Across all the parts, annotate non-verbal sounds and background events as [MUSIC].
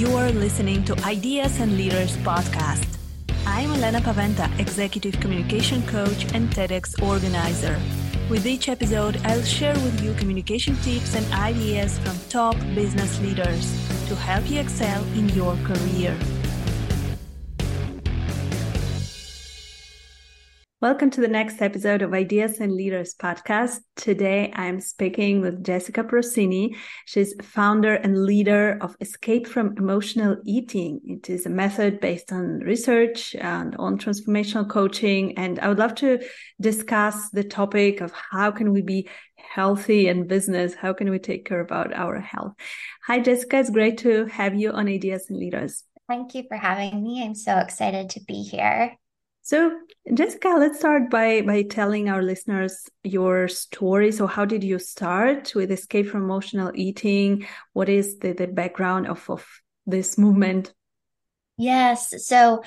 You are listening to Ideas and Leaders podcast. I'm Elena Paweta, Executive Communication Coach and TEDx organizer. With each episode, I'll share with you communication tips and ideas from top business leaders to help you excel in your career. Welcome to the next episode of Ideas and Leaders podcast. Today I'm speaking with Jessica Procini. She's founder and leader of Escape from Emotional Eating. It is a method based on research and on transformational coaching. And I would love to discuss the topic of how can we be healthy in business? How can we take care about our health? Hi, Jessica. It's great to have you on Ideas and Leaders. Thank you for having me. I'm so excited to be here. So, Jessica, let's start by by telling our listeners your story. So, how did you start with Escape from Emotional Eating? What is the, the background of, of this movement? Yes. So,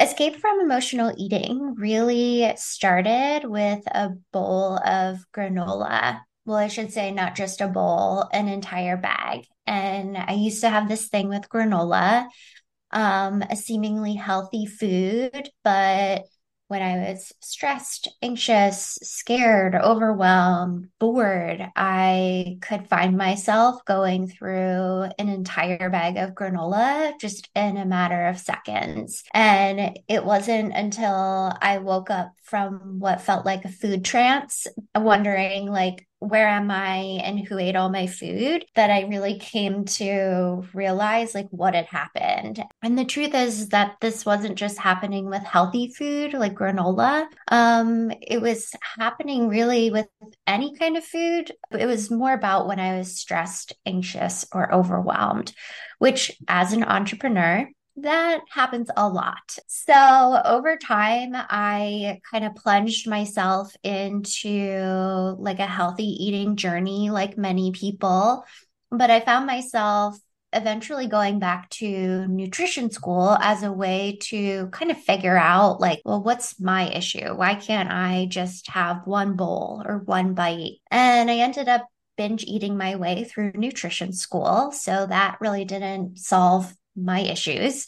Escape from Emotional Eating really started with a bowl of granola. Well, I should say not just a bowl, an entire bag. And I used to have this thing with granola um, a seemingly healthy food, but when I was stressed, anxious, scared, overwhelmed, bored, I could find myself going through an entire bag of granola just in a matter of seconds. And it wasn't until I woke up from what felt like a food trance, wondering, like, where am I and who ate all my food that I really came to realize like what had happened. And the truth is that this wasn't just happening with healthy food like granola. Um, it was happening really with any kind of food. It was more about when I was stressed, anxious, or overwhelmed, which as an entrepreneur, that happens a lot. So over time, I kind of plunged myself into like a healthy eating journey, like many people. But I found myself eventually going back to nutrition school as a way to kind of figure out like well what's my issue why can't i just have one bowl or one bite and i ended up binge eating my way through nutrition school so that really didn't solve my issues.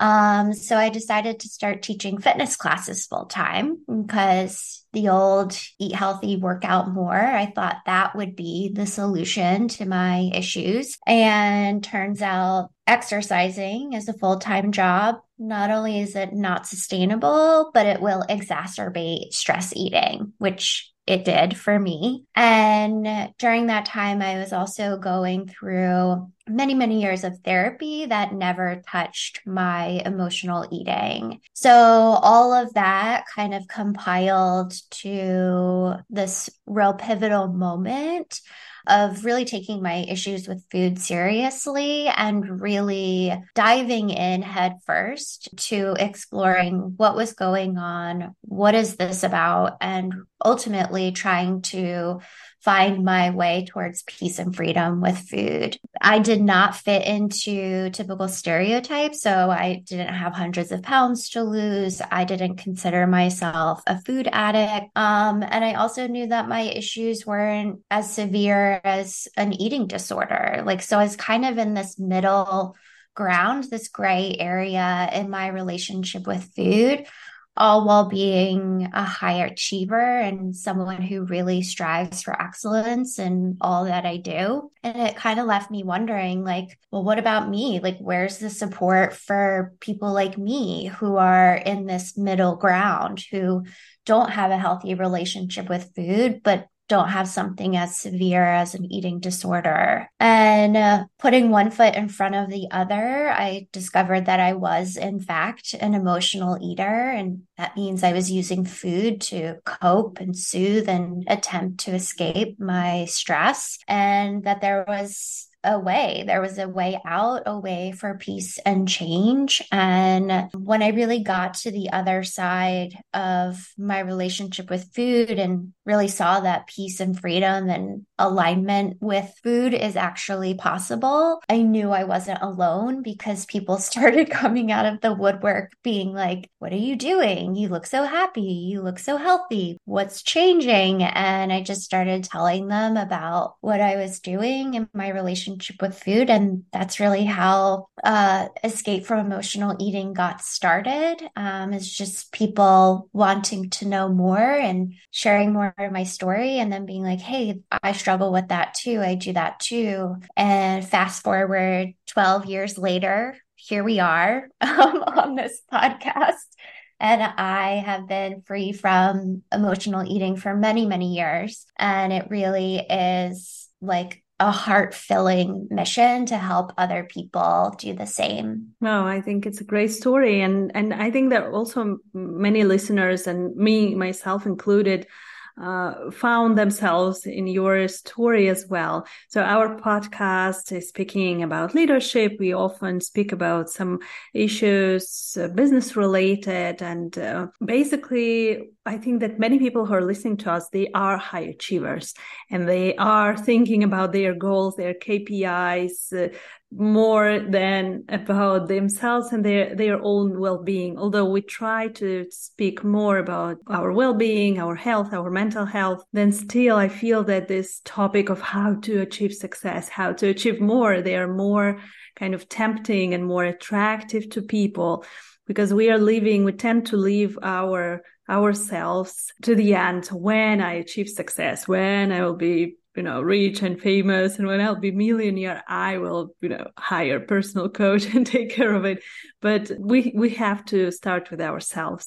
Um, so I decided to start teaching fitness classes full time because the old eat healthy, workout more, I thought that would be the solution to my issues. And turns out exercising is a full time job. Not only is it not sustainable, but it will exacerbate stress eating, which it did for me. And during that time, I was also going through many, many years of therapy that never touched my emotional eating. So all of that kind of compiled to this real pivotal moment of really taking my issues with food seriously and really diving in head first to exploring what was going on, what is this about, and ultimately trying to find my way towards peace and freedom with food. I did not fit into typical stereotypes. So I didn't have hundreds of pounds to lose. I didn't consider myself a food addict. Um, and I also knew that my issues weren't as severe as an eating disorder. Like, so I was kind of in this middle ground, this gray area in my relationship with food all while being a high achiever and someone who really strives for excellence in all that I do. And it kind of left me wondering, like, well, what about me? Like, where's the support for people like me who are in this middle ground, who don't have a healthy relationship with food, but don't have something as severe as an eating disorder. And uh, putting one foot in front of the other, I discovered that I was, in fact, an emotional eater. And that means I was using food to cope and soothe and attempt to escape my stress, and that there was a way. There was a way out, a way for peace and change. And when I really got to the other side of my relationship with food and really saw that peace and freedom and alignment with food is actually possible, I knew I wasn't alone because people [LAUGHS] started coming out of the woodwork being like, What are you doing? You look so happy. You look so healthy. What's changing? And I just started telling them about what I was doing in my relationship relationship with food. And that's really how uh, Escape from Emotional Eating got started. Um, it's just people wanting to know more and sharing more of my story, and then being like, hey, I struggle with that too. I do that too. And fast forward 12 years later, here we are [LAUGHS] um, on this podcast. And I have been free from emotional eating for many, many years. And it really is like a heart filling mission to help other people do the same. No, I think it's a great story. And, and I think that also many listeners and me, myself included, uh, found themselves in your story as well. So our podcast is speaking about leadership. We often speak about some issues, uh, business related, and uh, basically, I think that many people who are listening to us, they are high achievers and they are thinking about their goals, their KPIs, uh, more than about themselves and their their own well-being. Although we try to speak more about our well-being our health our mental health then still i feel that this topic of how to achieve success how to achieve more they are more kind of tempting and more attractive to people because we are living we tend to live our ourselves to the end when i achieve success when i will be you know rich and famous and when i'll be millionaire i will you know hire personal coach [LAUGHS] and take care of it. But we we have to start with ourselves.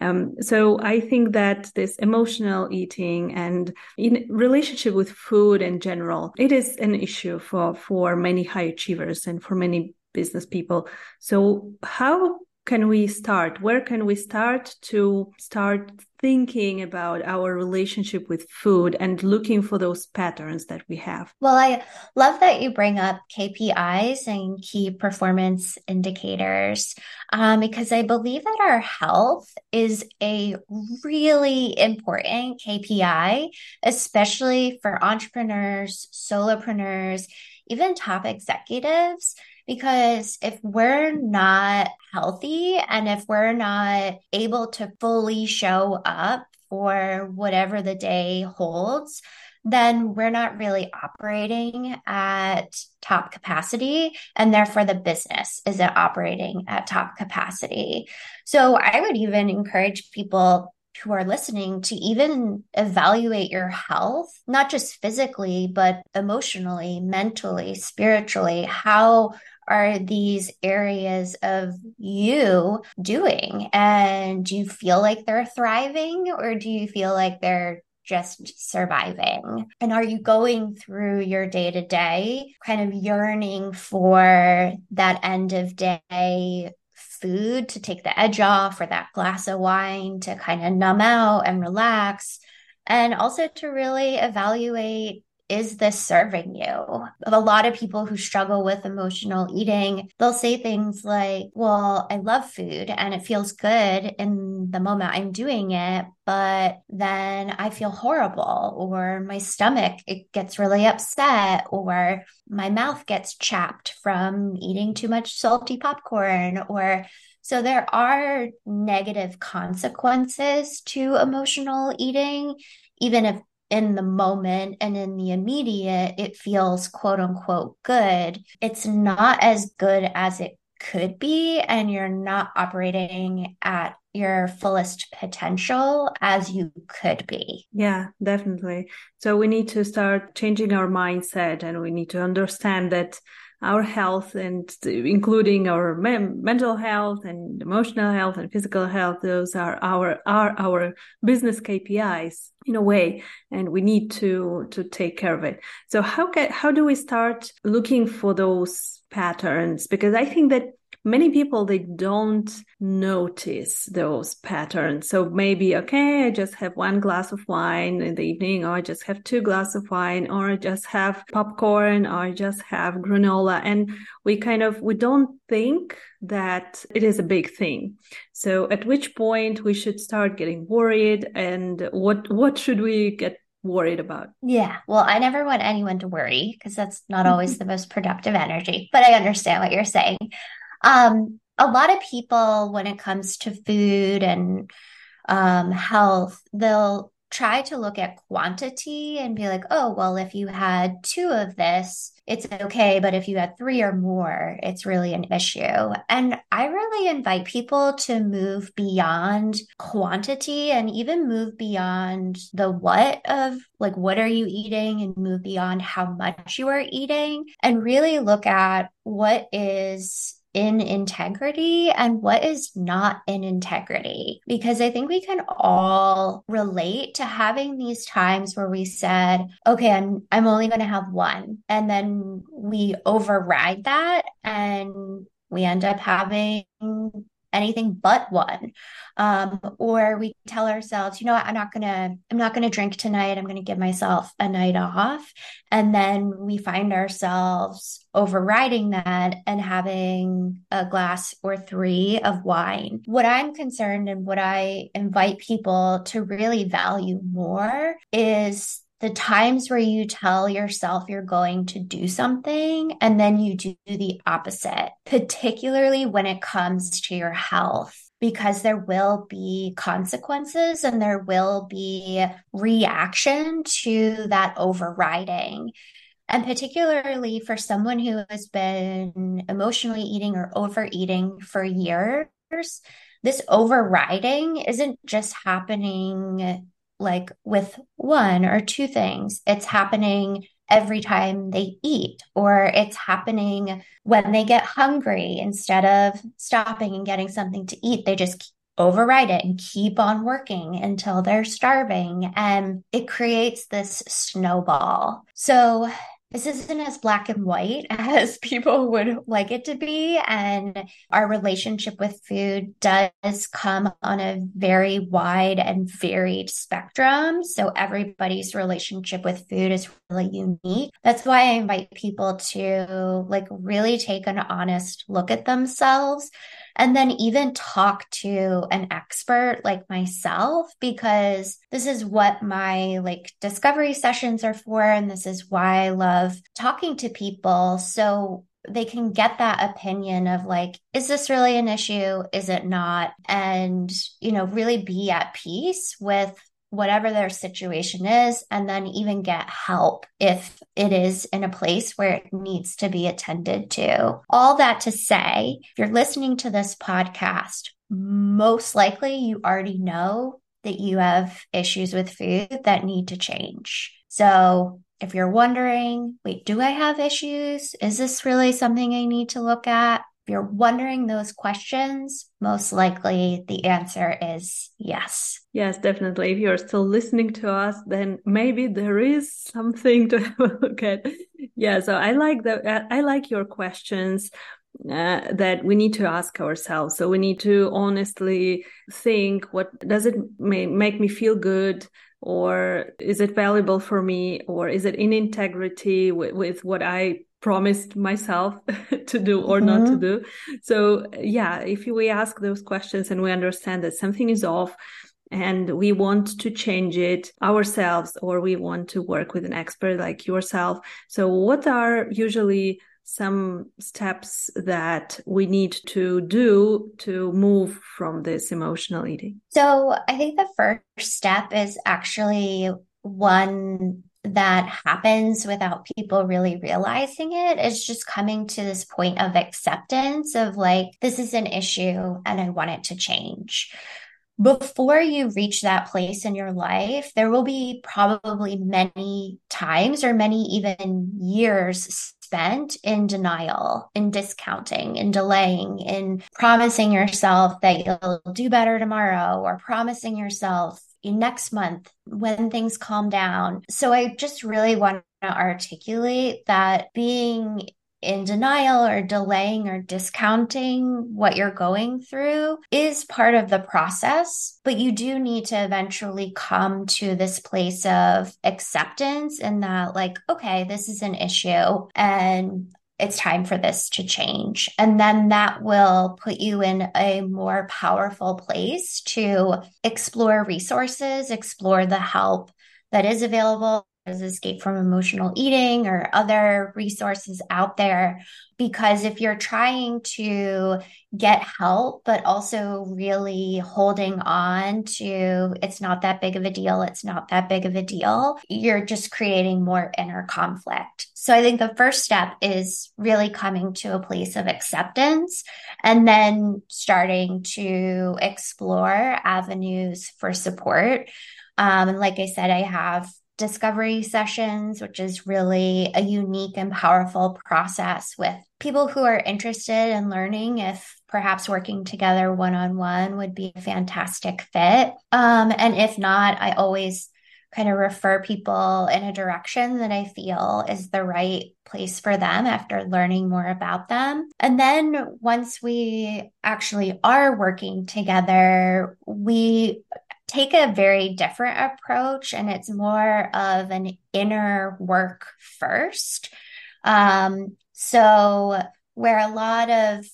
Um, so i think that this emotional eating and in relationship with food in general it is an issue for for many high achievers and for many business people. So how can we start? Where can we start to start thinking about our relationship with food and looking for those patterns that we have? Well, I love that you bring up KPIs and key performance indicators um, because I believe that our health is a really important KPI, especially for entrepreneurs, solopreneurs, even top executives because if we're not healthy and if we're not able to fully show up for whatever the day holds, then we're not really operating at top capacity and therefore the business isn't operating at top capacity. So I would even encourage people who are listening to even evaluate your health, not just physically, but emotionally, mentally, spiritually. How are these areas of you doing? And do you feel like they're thriving or do you feel like they're just surviving? And are you going through your day to day kind of yearning for that end of day food to take the edge off or that glass of wine to kind of numb out and relax? And also to really evaluate is this serving you? A lot of people who struggle with emotional eating, they'll say things like, well, I love food and it feels good in the moment I'm doing it, but then I feel horrible or my stomach it gets really upset or my mouth gets chapped from eating too much salty popcorn or so there are negative consequences to emotional eating even if in the moment and in the immediate, it feels quote unquote good. It's not as good as it could be, and you're not operating at your fullest potential as you could be. Yeah, definitely. So we need to start changing our mindset and we need to understand that our health and including our mental health and emotional health and physical health those are our are our business KPIs in a way and we need to to take care of it. So how can how do we start looking for those patterns? Because i think that many people they don't notice those patterns so maybe okay i just have one glass of wine in the evening or i just have two glasses of wine or i just have popcorn or i just have granola and we kind of we don't think that it is a big thing so at which point we should start getting worried and what what should we get worried about. Yeah. Well, I never want anyone to worry because that's not [LAUGHS] always the most productive energy, but I understand what you're saying. Um, a lot of people, when it comes to food and um, health, they'll try to look at quantity and be like, oh, well, if you had two of this, it's okay. But if you had three or more, it's really an issue. And I really invite people to move beyond quantity and even move beyond the what of like, what are you eating and move beyond how much you are eating and really look at what is in integrity and what is not in integrity. Because I think we can all relate to having these times where we said, okay, I'm, I'm only going to have one. And then we override that and we end up having anything but one. Um, or we tell ourselves you know i'm not gonna i'm not gonna drink tonight. I'm gonna give myself a night off. And then we find ourselves overriding that and having a glass or three of wine. What i'm concerned and what i invite people to really value more is the times where you tell yourself you're going to do something and then you do the opposite, particularly when it comes to your health because there will be consequences and there will be reaction to that overriding. And particularly for someone who has been emotionally eating or overeating for years, this overriding isn't just happening like with one or two things. It's happening every time they eat, or it's happening when they get hungry. Instead of stopping and getting something to eat, they just override it and keep on working until they're starving. And it creates this snowball. So this isn't as black and white [LAUGHS] as people would like it to be. And our relationship with food does come on a very wide and varied spectrum. So everybody's relationship with food is really unique. That's why I invite people to like really take an honest look at themselves and then even talk to an expert like myself because this is what my like discovery sessions are for and this is why I love talking to people. So they can get that opinion of like is this really an issue? Is it not? And you know really be at peace with whatever their situation is, and then even get help if it is in a place where it needs to be attended to. All that to say, if you're listening to this podcast, most likely you already know that you have issues with food that need to change. So if you're wondering, wait, do I have issues? Is this really something I need to look at? If you're wondering those questions, most likely the answer is yes. Yes, definitely. If you're still listening to us, then maybe there is something to have [LAUGHS] a look at. Yeah, so I like that. I like your questions. Uh, that we need to ask ourselves. So we need to honestly think: what does it make me feel good? Or is it valuable for me? Or is it in integrity with, with what I promised myself [LAUGHS] to do or mm-hmm. not to mm-hmm. do. So yeah, if we ask those questions and we understand that something is off and we want to change it ourselves or we want to work with an expert like yourself. So what are usually some steps that we need to do to move from this emotional eating? So I think the first step is actually one that happens without people really realizing it. It's just coming to this point of acceptance of like, this is an issue and I want it to change. Before you reach that place in your life, there will be probably many times or many even years spent in denial, in discounting, in delaying, in promising yourself that you'll do better tomorrow or promising yourself next month when things calm down. So I just really want to articulate that being in denial or delaying or discounting what you're going through is part of the process, but you do need to eventually come to this place of acceptance and that, like, okay, this is an issue and it's time for this to change. And then that will put you in a more powerful place to explore resources, explore the help that is available as Escape from Emotional Eating or other resources out there. Because if you're trying to get help, but also really holding on to it's not that big of a deal, it's not that big of a deal, you're just creating more inner conflict. So I think the first step is really coming to a place of acceptance and then starting to explore avenues for support. Um, and like I said, I have discovery sessions, which is really a unique and powerful process with people who are interested in learning if perhaps working together one on one would be a fantastic fit. Um, and if not, I always kind of refer people in a direction that I feel is the right place for them after learning more about them. And then once we actually are working together, we take a very different approach and it's more of an inner work first. Um, so, where a lot of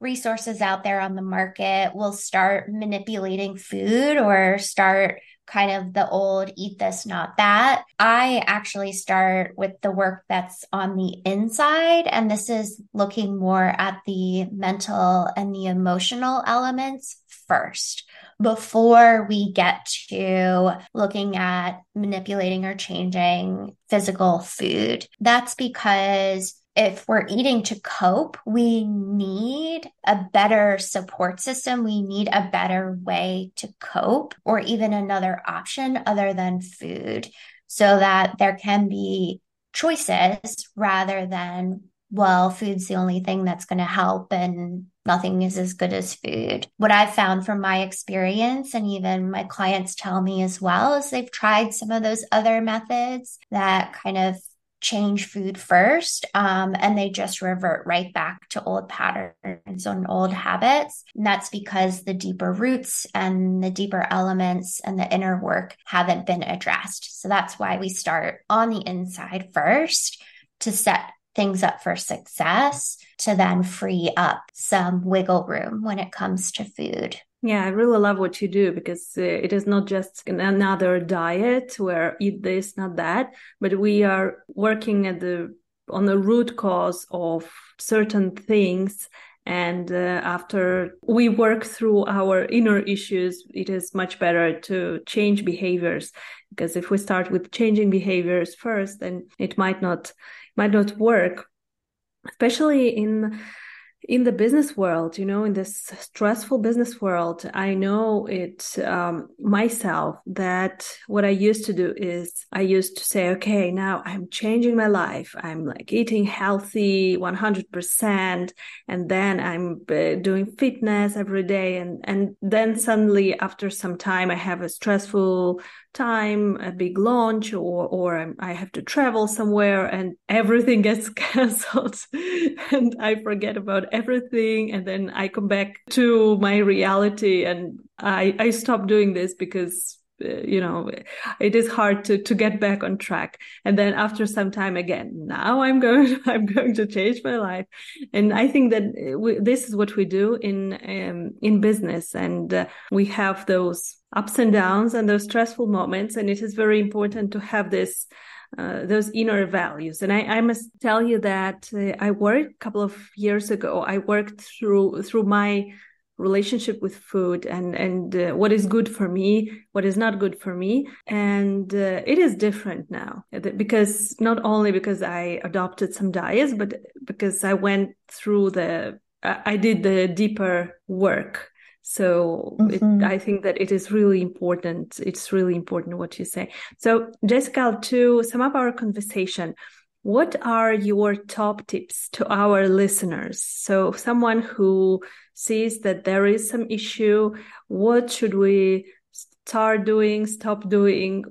resources out there on the market will start manipulating food or start kind of the old eat this, not that. I actually start with the work that's on the inside. And this is looking more at the mental and the emotional elements first before we get to looking at manipulating or changing physical food. That's because if we're eating to cope, we need a better support system. We need a better way to cope or even another option other than food so that there can be choices rather than, well, food's the only thing that's going to help and nothing is as good as food. What I've found from my experience, and even my clients tell me as well, is they've tried some of those other methods that kind of change food first um, and they just revert right back to old patterns and old habits and that's because the deeper roots and the deeper elements and the inner work haven't been addressed so that's why we start on the inside first to set things up for success to then free up some wiggle room when it comes to food. Yeah, I really love what you do because uh, it is not just another diet where eat this, not that, but we are working at the on the root cause of certain things. And uh, after we work through our inner issues it is much better to change behaviors. Because if we start with changing behaviors first then it might not might not work especially in in the business world, you know, in this stressful business world, I know it um, myself that what I used to do is I used to say, okay, now I'm changing my life. I'm like eating healthy 100%. And then I'm uh, doing fitness every day. And, and then suddenly after some time, I have a stressful time, a big launch, or or I have to travel somewhere, and everything gets [LAUGHS] cancelled, and I forget about everything, and then I come back to my reality, and I I stop doing this because you know it is hard to to get back on track and then after some time again now i'm going [LAUGHS] i'm going to change my life and i think that uh, we, this is what we do in um, in business and uh, we have those ups and downs and those stressful moments and it is very important to have this uh, those inner values. And I, I must tell you that uh, I worked a couple of years ago. I worked through through my relationship with food and and uh, what is good for me what is not good for me. And uh, it is different now because not only because i adopted some diets but because i went through the i did the deeper work. So mm-hmm. it, i think that it is really important. It's really important what you say. So jessica to sum up our conversation what are your top tips to our listeners so someone who sees that there is some issue, what should we start doing, stop doing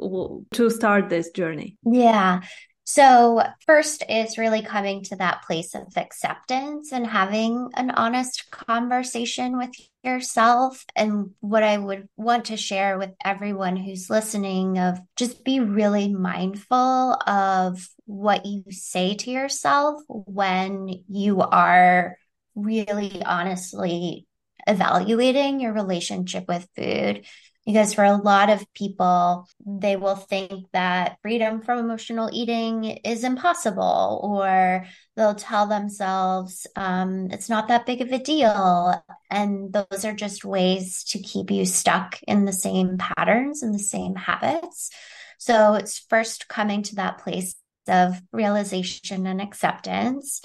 to start this journey? Yeah. So, first is really coming to that place of acceptance and having an honest conversation with yourself. And what I would want to share with everyone who's listening of just be really mindful of what you say to yourself when you are really honestly evaluating your relationship with food. Because for a lot of people, they will think that freedom from emotional eating is impossible, or they'll tell themselves um, it's not that big of a deal. And those are just ways to keep you stuck in the same patterns and the same habits. So it's first coming to that place of realization and acceptance.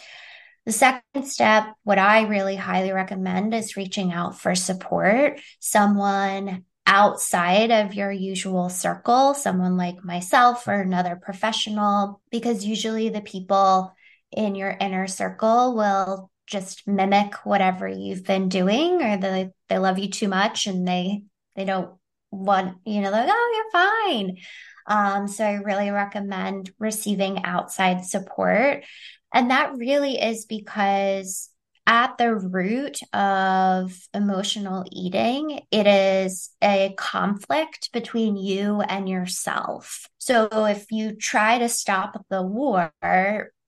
The second step, what I really highly recommend is reaching out for support, someone outside of your usual circle, someone like myself or another professional, because usually the people in your inner circle will just mimic whatever you've been doing or they, they love you too much and they they don't want you know like oh you're fine um, so i really recommend receiving outside support and that really is because at the root of emotional eating, it is a conflict between you and yourself. So if you try to stop the war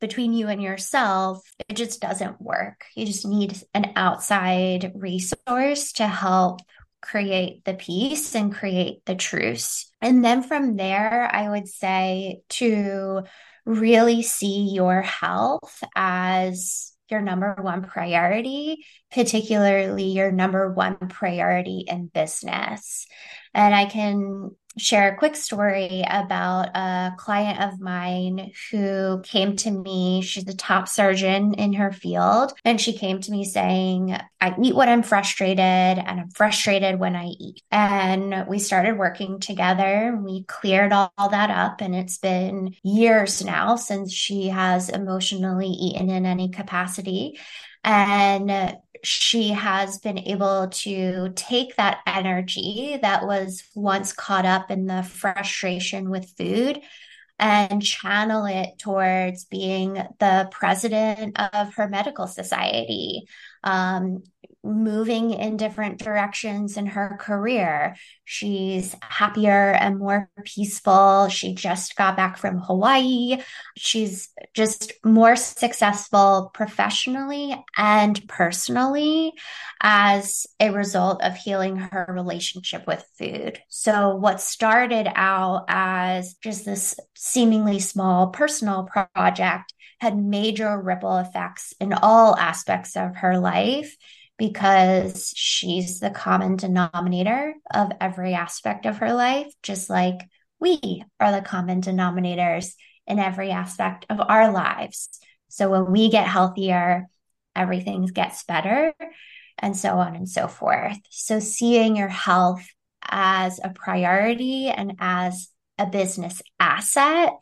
between you and yourself, it just doesn't work. You just need an outside resource to help create the peace and create the truce. And then from there, I would say to really see your health as your number one priority, particularly your number one priority in business. And I can share a quick story about a client of mine who came to me. She's a top surgeon in her field. And she came to me saying, I eat when I'm frustrated and I'm frustrated when I eat. And we started working together. We cleared all, all that up. And it's been years now since she has emotionally eaten in any capacity. And she has been able to take that energy that was once caught up in the frustration with food and channel it towards being the president of her medical society, um, moving in different directions in her career. She's happier and more peaceful. She just got back from Hawaii. She's just more successful professionally and personally as a result of healing her relationship with food. So, what started out as just this seemingly small personal project had major ripple effects in all aspects of her life because she's the common denominator of every aspect of her life, just like we are the common denominators in every aspect of our lives. So when we get healthier, everything gets better, and so on and so forth. So seeing your health as a priority and as a business asset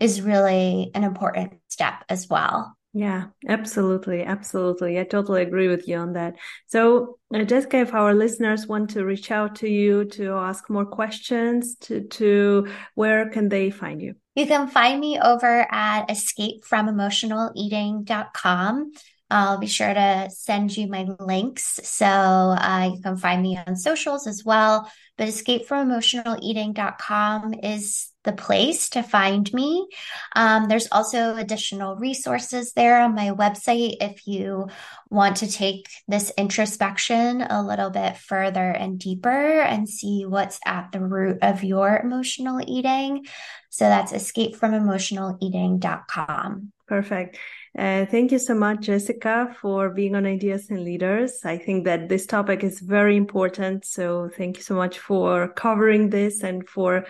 is really an important step as well. Yeah, absolutely. Absolutely. I totally agree with you on that. So, uh, Jessica, if our listeners want to reach out to you to ask more questions, to, to where can they find you? You can find me over at escapefromemotionaleating.com. I'll be sure to send you my links so uh, you can find me on socials as well. But escapefromemotionaleating.com is the place to find me. Um, there's also additional resources there on my website if you want to take this introspection a little bit further and deeper and see what's at the root of your emotional eating. So that's escapefromemotionaleating.com. Perfect. Uh, thank you so much, Jessica, for being on Ideas and Leaders. I think that this topic is very important. So thank you so much for covering this and for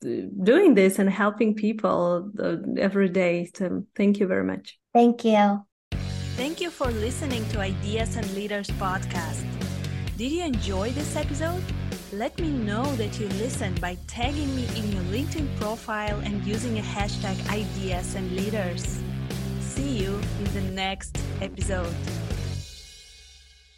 doing this and helping people uh, every day. So thank you very much. Thank you. Thank you for listening to Ideas and Leaders podcast. Did you enjoy this episode? Let me know that you listened by tagging me in your LinkedIn profile and using a hashtag Ideas and Leaders. See you in the next episode.